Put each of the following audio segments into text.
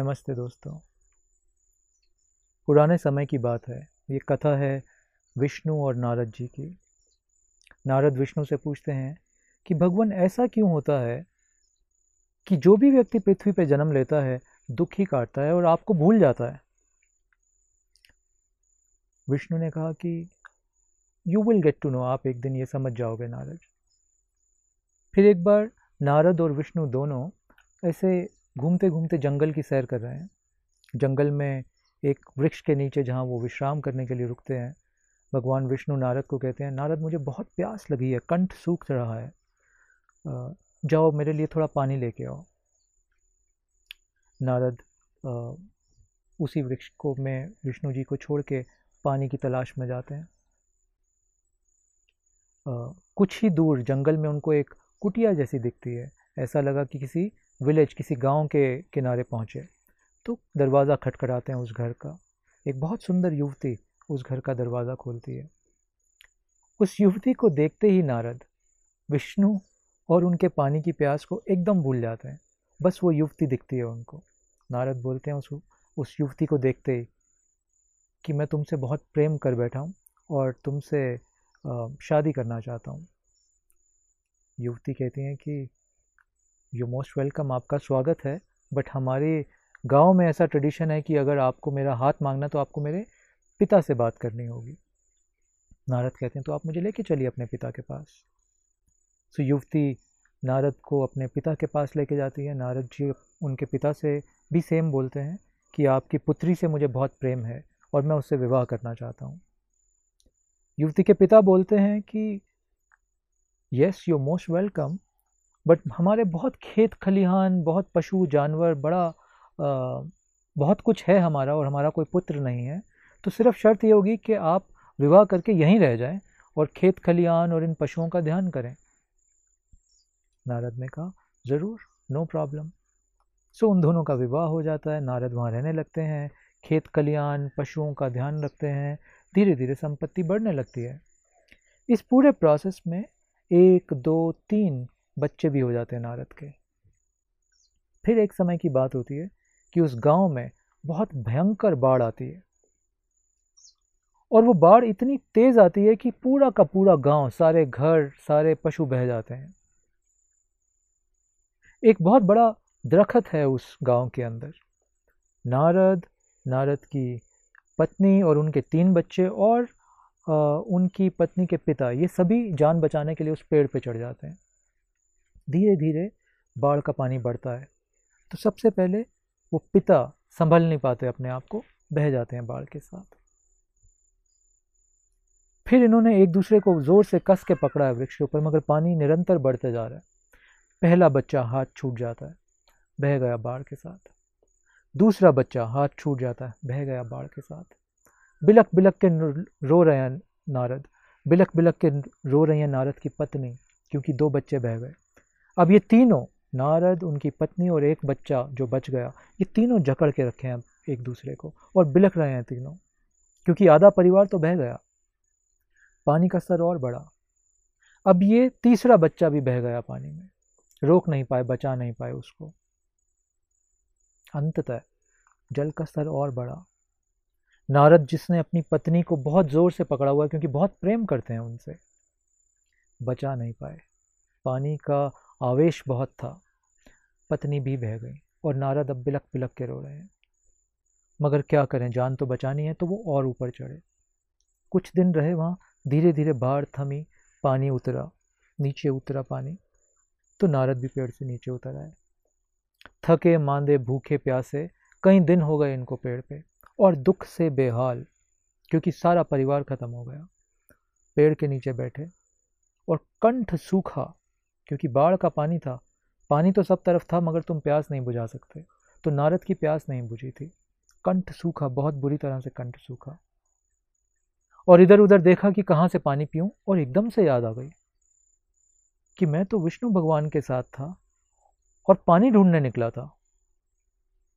नमस्ते दोस्तों। पुराने समय की बात है। ये कथा है विष्णु और नारद जी की। नारद विष्णु से पूछते हैं कि भगवान ऐसा क्यों होता है कि जो भी व्यक्ति पृथ्वी पर जन्म लेता है, दुख ही काटता है और आपको भूल जाता है? विष्णु ने कहा कि you will get to know आप एक दिन ये समझ जाओगे नारद फिर एक बार नारद और विष्णु दोनों ऐसे घूमते घूमते जंगल की सैर कर रहे हैं। जंगल में एक वृक्ष के नीचे जहाँ वो विश्राम करने के लिए रुकते हैं, भगवान विष्णु नारद को कहते हैं, नारद, मुझे बहुत प्यास लगी है, कंठ सूख रहा है। जाओ, मेरे लिए थोड़ा पानी लेके आओ। नारद उसी वृक्ष को में विष्णु जी को छोड़ के पानी की तलाश में जाते हैं। कुछ ही दूर जंगल में उनको एक कुटिया जैसी दिखती है। ऐसा लगा कि किसी विलेज किसी गाँव के किनारे पहुँचे। तो दरवाज़ा खटखटाते हैं उस घर का। एक बहुत सुंदर युवती उस घर का दरवाज़ा खोलती है। उस युवती को देखते ही नारद विष्णु और उनके पानी की प्यास को एकदम भूल जाते हैं। बस वो युवती दिखती है उनको। नारद बोलते हैं उस उस युवती को देखते ही कि मैं तुमसे बहुत प्रेम कर बैठा हूँ और तुमसे शादी करना चाहता हूँ। युवती कहती हैं कि यू मोस्ट वेलकम आपका स्वागत है। बट हमारे गाँव में ऐसा ट्रेडिशन है कि अगर आपको मेरा हाथ मांगना तो आपको मेरे पिता से बात करनी होगी। नारद कहते हैं तो आप मुझे लेके चलिए अपने पिता के पास। सो युवती नारद को अपने पिता के पास लेके जाती है। नारद जी उनके पिता से भी सेम बोलते हैं कि आपकी पुत्री से मुझे बहुत प्रेम है और मैं उससे विवाह करना चाहता हूँ। युवती के पिता बोलते हैं कि yes you most welcome but हमारे बहुत खेत खलिहान बहुत पशु जानवर बड़ा आ, बहुत कुछ है हमारा और हमारा कोई पुत्र नहीं है। तो सिर्फ़ शर्त ये होगी कि आप विवाह करके यहीं रह जाएँ और खेत खलिहान और इन पशुओं का ध्यान करें। नारद ने कहा ज़रूर नो प्रॉब्लम सो उन दोनों का विवाह हो जाता है नारद वहाँ रहने लगते हैं खेत खलिहान पशुओं का ध्यान रखते हैं धीरे धीरे संपत्ति बढ़ने लगती है। इस पूरे प्रोसेस में एक दो तीन बच्चे भी हो जाते हैं नारद के। फिर एक समय की बात होती है कि उस गाँव में बहुत भयंकर बाढ़ आती है। और वो बाढ़ इतनी तेज आती है कि पूरा का पूरा गाँव सारे घर सारे पशु बह जाते हैं। एक बहुत बड़ा दरखत है उस गाँव के अंदर। नारद नारद की पत्नी और उनके तीन बच्चे और आ, उनकी पत्नी के पिता ये सभी जान बचाने के लिए उस पेड़ पे चढ़ जाते हैं। धीरे धीरे बाढ़ का पानी बढ़ता है। तो सबसे पहले वो पिता संभल नहीं पाते अपने आप को, बह जाते हैं बाढ़ के साथ। फिर इन्होंने एक दूसरे को ज़ोर से कस के पकड़ा है वृक्ष के ऊपर, मगर पानी निरंतर बढ़ते जा रहा है। पहला बच्चा हाथ छूट जाता है, बह गया बाढ़ के साथ। दूसरा बच्चा हाथ छूट जाता है, बह गया बाढ़ के साथ। बिलक बिलक के रो रहे हैं नारद। बिलक बिलक के रो रही हैं नारद की पत्नी, क्योंकि दो बच्चे बह गए। अब ये तीनों, नारद, उनकी पत्नी और एक बच्चा जो बच गया, ये तीनों जकड़ के रखे हैं एक दूसरे को और बिलख रहे हैं तीनों, क्योंकि आधा परिवार तो बह गया। पानी का स्तर और बढ़ा। अब ये तीसरा बच्चा भी बह गया पानी में। रोक नहीं पाए, बचा नहीं पाए उसको। अंततः जल का स्तर और बढ़ा। नारद, जिसने अपनी पत्नी को बहुत ज़ोर से पकड़ा हुआ क्योंकि बहुत प्रेम करते हैं उनसे, बचा नहीं पाए। पानी का आवेश बहुत था। पत्नी भी बह गई और नारद अब बिलक बिलक के रो रहे हैं। मगर क्या करें, जान तो बचानी है तो वो और ऊपर चढ़े। कुछ दिन रहे वहाँ, धीरे धीरे बाढ़ थमी, पानी उतरा, नीचे उतरा पानी। तो नारद भी पेड़ से नीचे उतर आए। थके, मांदे, भूखे, प्यासे, कई दिन हो गए इनको पेड़ पे। और दुख से बेहाल, क्योंकि सारा परिवार खत्म हो गया। पेड़ के नीचे बैठे और कंठ सूखा क्योंकि बाढ़ का पानी था। पानी तो सब तरफ़ था, मगर तुम प्यास नहीं बुझा सकते। तो नारद की प्यास नहीं बुझी थी। कंठ सूखा, बहुत बुरी तरह से कंठ सूखा। और इधर उधर देखा कि कहाँ से पानी पीऊँ, और एकदम से याद आ गई कि मैं तो विष्णु भगवान के साथ था, और पानी ढूँढने निकला था।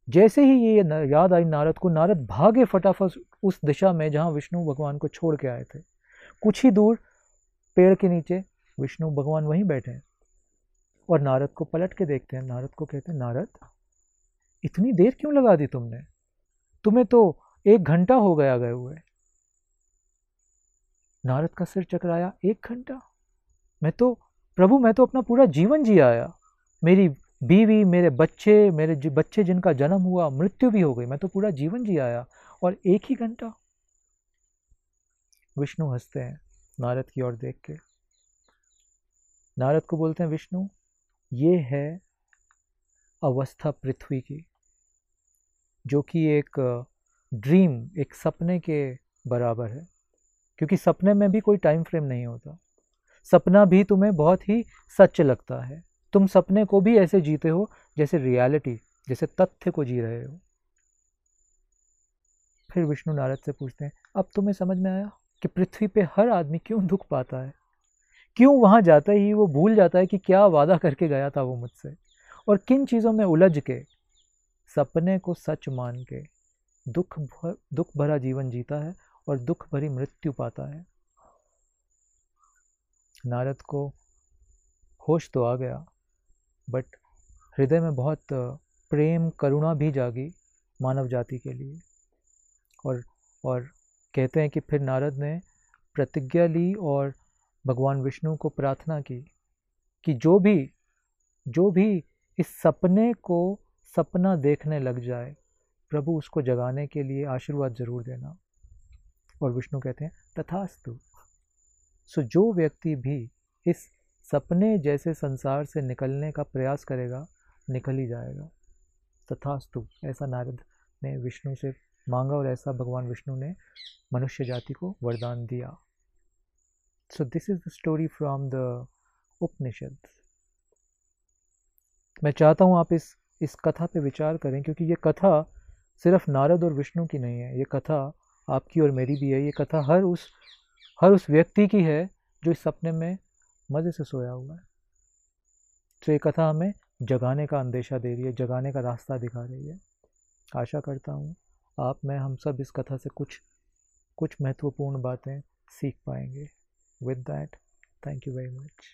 जैसे ही ये याद आई नारद को, नारद भागे फटाफट उस दिशा में जहाँ विष्णु भगवान को छोड़ के आए थे। कुछ ही दूर, पेड़ के नीचे, विष्णु भगवान वहीं बैठे हैं। और नारद को पलट के देखते हैं। नारद को कहते हैं, नारद, इतनी देर क्यों लगा दी तुमने? तुम्हें तो एक घंटा हो गया गए हुए नारद का सिर चकराया, एक घंटा? मैं तो प्रभु, मैं तो अपना पूरा जीवन जी आया। मेरी बीवी, मेरे बच्चे मेरे बच्चे जिनका जन्म हुआ, मृत्यु भी हो गई। मैं तो पूरा जीवन जी आया और एक ही घंटा? विष्णु हँसते हैं, नारद की ओर देख के। नारद को बोलते हैं, विष्णु ये है अवस्था पृथ्वी की, जो कि एक ड्रीम एक सपने के बराबर है। क्योंकि सपने में भी कोई टाइम फ्रेम नहीं होता। सपना भी तुम्हें बहुत ही सच लगता है। तुम सपने को भी ऐसे जीते हो जैसे रियलिटी जैसे तथ्य को जी रहे हो। फिर विष्णु नारद से पूछते हैं, अब तुम्हें समझ में आया कि पृथ्वी पे हर आदमी क्यों दुख पाता है? क्यों वहाँ जाता ही वो भूल जाता है कि क्या वादा करके गया था वो मुझसे? और किन चीज़ों में उलझ के? सपने को सच मान के। दुख भर, दुख भरा जीवन जीता है और दुख भरी मृत्यु पाता है। नारद को होश तो आ गया बट हृदय में बहुत प्रेम करुणा भी जागी मानव जाति के लिए। और और कहते हैं कि फिर नारद ने प्रतिज्ञा ली और भगवान विष्णु को प्रार्थना की कि जो भी जो भी इस सपने को सपना देखने लग जाए, प्रभु उसको जगाने के लिए आशीर्वाद ज़रूर देना। और विष्णु कहते हैं, तथास्तु। सो जो व्यक्ति भी इस सपने जैसे संसार से निकलने का प्रयास करेगा, निकल ही जाएगा। तथास्तु, ऐसा नारद ने विष्णु से मांगा और ऐसा भगवान विष्णु ने मनुष्य जाति को वरदान दिया। So this is the story from the Upanishad मैं चाहता हूँ आप इस इस कथा पे विचार करें, क्योंकि ये कथा सिर्फ़ नारद और विष्णु की नहीं है। ये कथा आपकी और मेरी भी है। ये कथा हर उस हर उस व्यक्ति की है जो इस सपने में मज़े से सोया हुआ है। तो ये कथा हमें जगाने का अंदेशा दे रही है, जगाने का रास्ता दिखा रही है। आशा करता हूँ आप, मैं, हम सब इस कथा से कुछ कुछ महत्वपूर्ण बातें सीख पाएँगे। With that thank you very much